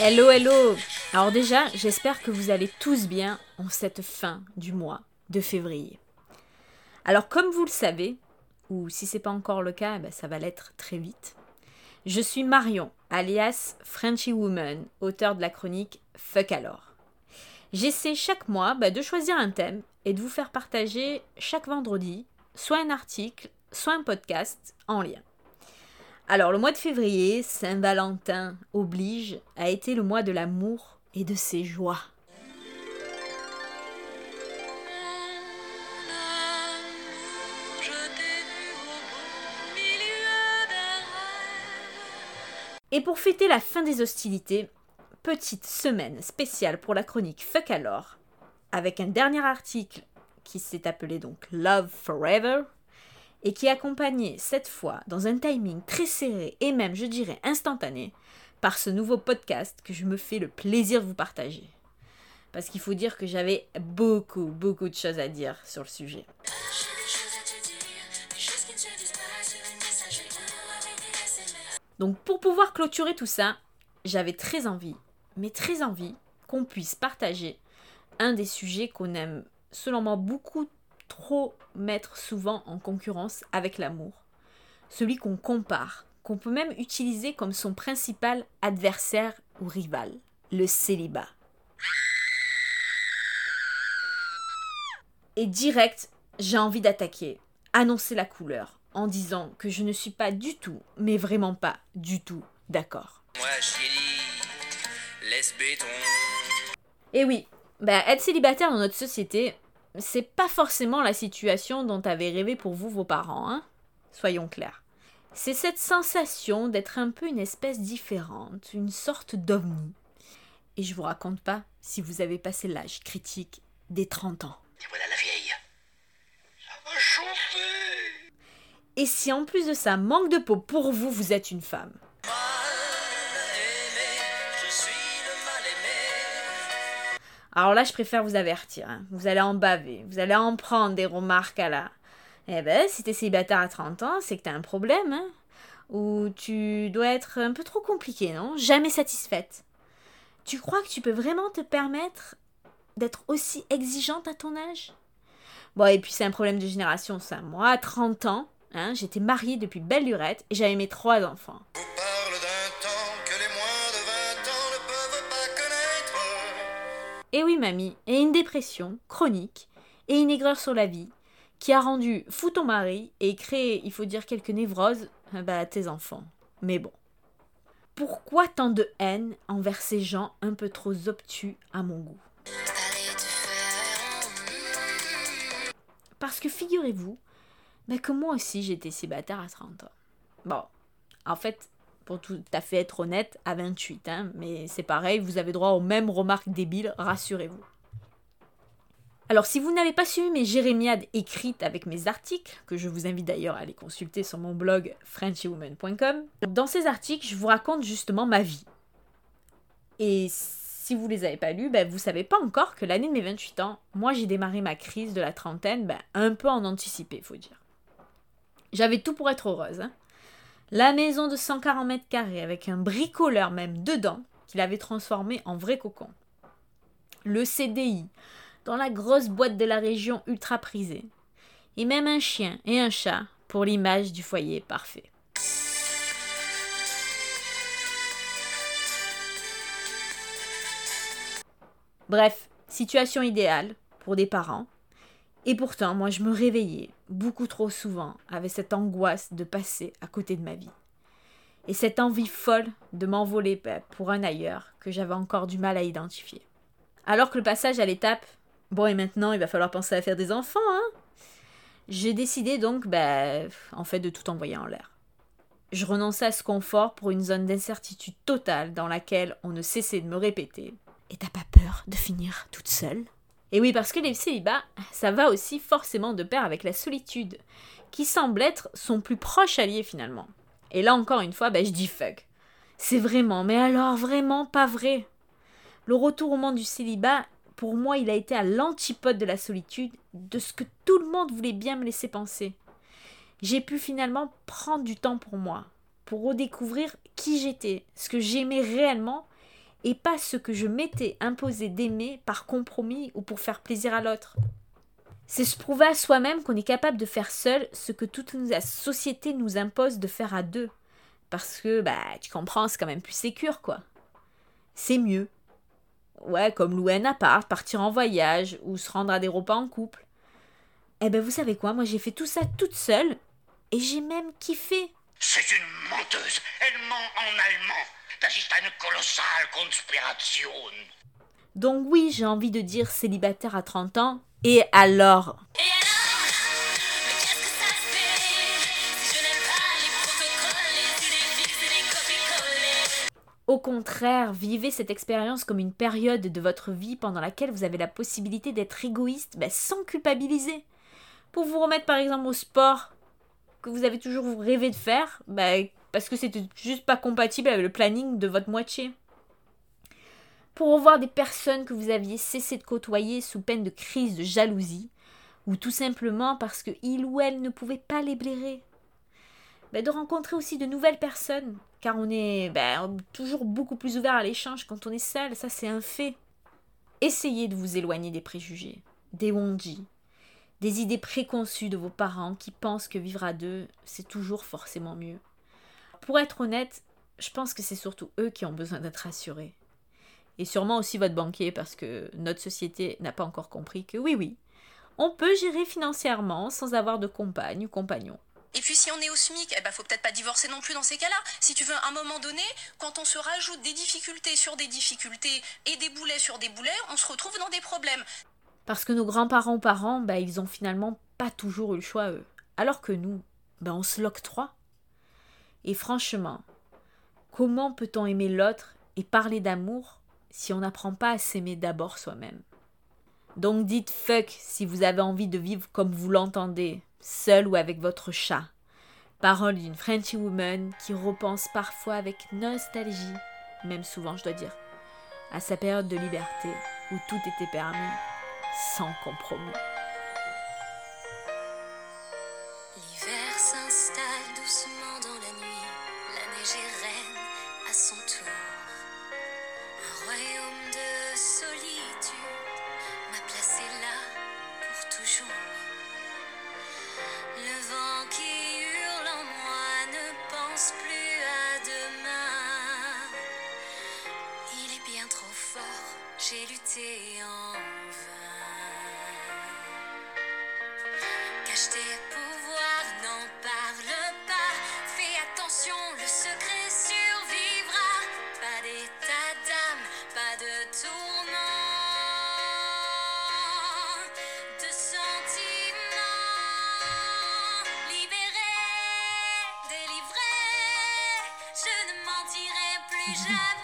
Hello, hello Alors déjà, j'espère que vous allez tous bien en cette fin du mois de février. Alors comme vous le savez, ou si c'est pas encore le cas, ben, ça va l'être très vite, je suis Marion, alias Frenchy Woman, auteur de la chronique Fuck alors. J'essaie chaque mois ben, de choisir un thème et de vous faire partager chaque vendredi soit un article, soit un podcast en lien. Alors, le mois de février, Saint-Valentin oblige, a été le mois de l'amour et de ses joies. Et pour fêter la fin des hostilités, petite semaine spéciale pour la chronique Fuck alors, avec un dernier article qui s'est appelé donc Love Forever, et qui est accompagné cette fois dans un timing très serré et même je dirais instantané par ce nouveau podcast que je me fais le plaisir de vous partager. Parce qu'il faut dire que j'avais beaucoup, beaucoup de choses à dire sur le sujet. Donc pour pouvoir clôturer tout ça, j'avais très envie, mais très envie, qu'on puisse partager un des sujets qu'on aime selon moi beaucoup trop mettre souvent en concurrence avec l'amour. Celui qu'on compare, qu'on peut même utiliser comme son principal adversaire ou rival, le célibat. Et direct, j'ai envie d'attaquer, annoncer la couleur, en disant que je ne suis pas du tout, mais vraiment pas du tout d'accord. Moi, laisse béton. Et oui, bah, être célibataire dans notre société, c'est pas forcément la situation dont avaient rêvé pour vous vos parents, hein Soyons clairs. C'est cette sensation d'être un peu une espèce différente, une sorte d'ovni. Et je vous raconte pas si vous avez passé l'âge critique des 30 ans. Et voilà la vieille. Ça va chauffer Et si en plus de ça, manque de peau pour vous, vous êtes une femme. Alors là, je préfère vous avertir. Hein. Vous allez en baver. Vous allez en prendre des remarques à la. Eh ben, si t'es célibataire à 30 ans, c'est que t'as un problème. Hein. Ou tu dois être un peu trop compliqué, non? Jamais satisfaite. Tu crois que tu peux vraiment te permettre d'être aussi exigeante à ton âge? Bon, et puis c'est un problème de génération, ça. Moi, à 30 ans, hein, j'étais mariée depuis belle lurette et j'avais mes trois enfants. Et oui, mamie, et une dépression chronique et une aigreur sur la vie qui a rendu fou ton mari et créé, il faut dire, quelques névroses euh, bah, à tes enfants. Mais bon. Pourquoi tant de haine envers ces gens un peu trop obtus à mon goût? Parce que figurez-vous bah, que moi aussi j'étais célibataire à 30 ans. Bon, en fait, pour tout à fait être honnête, à 28. Hein, mais c'est pareil, vous avez droit aux mêmes remarques débiles, rassurez-vous. Alors si vous n'avez pas suivi mes jérémiades écrites avec mes articles, que je vous invite d'ailleurs à aller consulter sur mon blog frenchywoman.com, dans ces articles, je vous raconte justement ma vie. Et si vous les avez pas lus, ben, vous savez pas encore que l'année de mes 28 ans, moi j'ai démarré ma crise de la trentaine ben, un peu en anticipé, faut dire. J'avais tout pour être heureuse. Hein. La maison de 140 mètres carrés avec un bricoleur même dedans qu'il avait transformé en vrai cocon. Le CDI dans la grosse boîte de la région ultra prisée. Et même un chien et un chat pour l'image du foyer parfait. Bref, situation idéale pour des parents. Et pourtant, moi, je me réveillais beaucoup trop souvent avec cette angoisse de passer à côté de ma vie. Et cette envie folle de m'envoler pour un ailleurs que j'avais encore du mal à identifier. Alors que le passage à l'étape, bon et maintenant il va falloir penser à faire des enfants, hein J'ai décidé donc, bah, en fait, de tout envoyer en l'air. Je renonçais à ce confort pour une zone d'incertitude totale dans laquelle on ne cessait de me répéter. Et t'as pas peur de finir toute seule? Et oui, parce que les célibats, ça va aussi forcément de pair avec la solitude, qui semble être son plus proche allié finalement. Et là encore une fois, ben, je dis fuck. C'est vraiment, mais alors vraiment pas vrai. Le retour au monde du célibat, pour moi, il a été à l'antipode de la solitude, de ce que tout le monde voulait bien me laisser penser. J'ai pu finalement prendre du temps pour moi, pour redécouvrir qui j'étais, ce que j'aimais réellement, et pas ce que je m'étais imposé d'aimer par compromis ou pour faire plaisir à l'autre. C'est se prouver à soi-même qu'on est capable de faire seul ce que toute la société nous impose de faire à deux. Parce que, bah, tu comprends, c'est quand même plus sécure, quoi. C'est mieux. Ouais, comme louer un appart, partir en voyage ou se rendre à des repas en couple. Eh ben, vous savez quoi, moi j'ai fait tout ça toute seule et j'ai même kiffé. C'est une menteuse. Elle ment en allemand. Das ist eine kolossale Konspiration. Donc oui, j'ai envie de dire célibataire à 30 ans. Et alors? Au contraire, vivez cette expérience comme une période de votre vie pendant laquelle vous avez la possibilité d'être égoïste ben, sans culpabiliser. Pour vous remettre par exemple au sport que vous avez toujours rêvé de faire, ben, parce que c'était juste pas compatible avec le planning de votre moitié. Pour revoir des personnes que vous aviez cessé de côtoyer sous peine de crise de jalousie, ou tout simplement parce que il ou elle ne pouvait pas les blairer. Ben, de rencontrer aussi de nouvelles personnes, car on est ben, toujours beaucoup plus ouvert à l'échange quand on est seul, ça c'est un fait. Essayez de vous éloigner des préjugés, des wonji, des idées préconçues de vos parents qui pensent que vivre à deux, c'est toujours forcément mieux. Pour être honnête, je pense que c'est surtout eux qui ont besoin d'être rassurés. Et sûrement aussi votre banquier, parce que notre société n'a pas encore compris que oui, oui, on peut gérer financièrement sans avoir de compagne ou compagnon. Et puis si on est au SMIC, eh ben faut peut-être pas divorcer non plus dans ces cas-là. Si tu veux, à un moment donné, quand on se rajoute des difficultés sur des difficultés et des boulets sur des boulets, on se retrouve dans des problèmes. Parce que nos grands-parents parents, ben, ils ont finalement pas toujours eu le choix eux. Alors que nous, ben, on se l'octroie. Et franchement, comment peut-on aimer l'autre et parler d'amour si on n'apprend pas à s'aimer d'abord soi-même? Donc dites fuck si vous avez envie de vivre comme vous l'entendez, seul ou avec votre chat. Parole d'une Frenchy woman qui repense parfois avec nostalgie, même souvent je dois dire, à sa période de liberté où tout était permis, sans compromis. Cache tes pouvoirs, n'en parle pas. Fais attention, le secret survivra. Pas d'état d'âme, pas de tourment. De sentiments. Libéré, délivré, je ne mentirai plus jamais.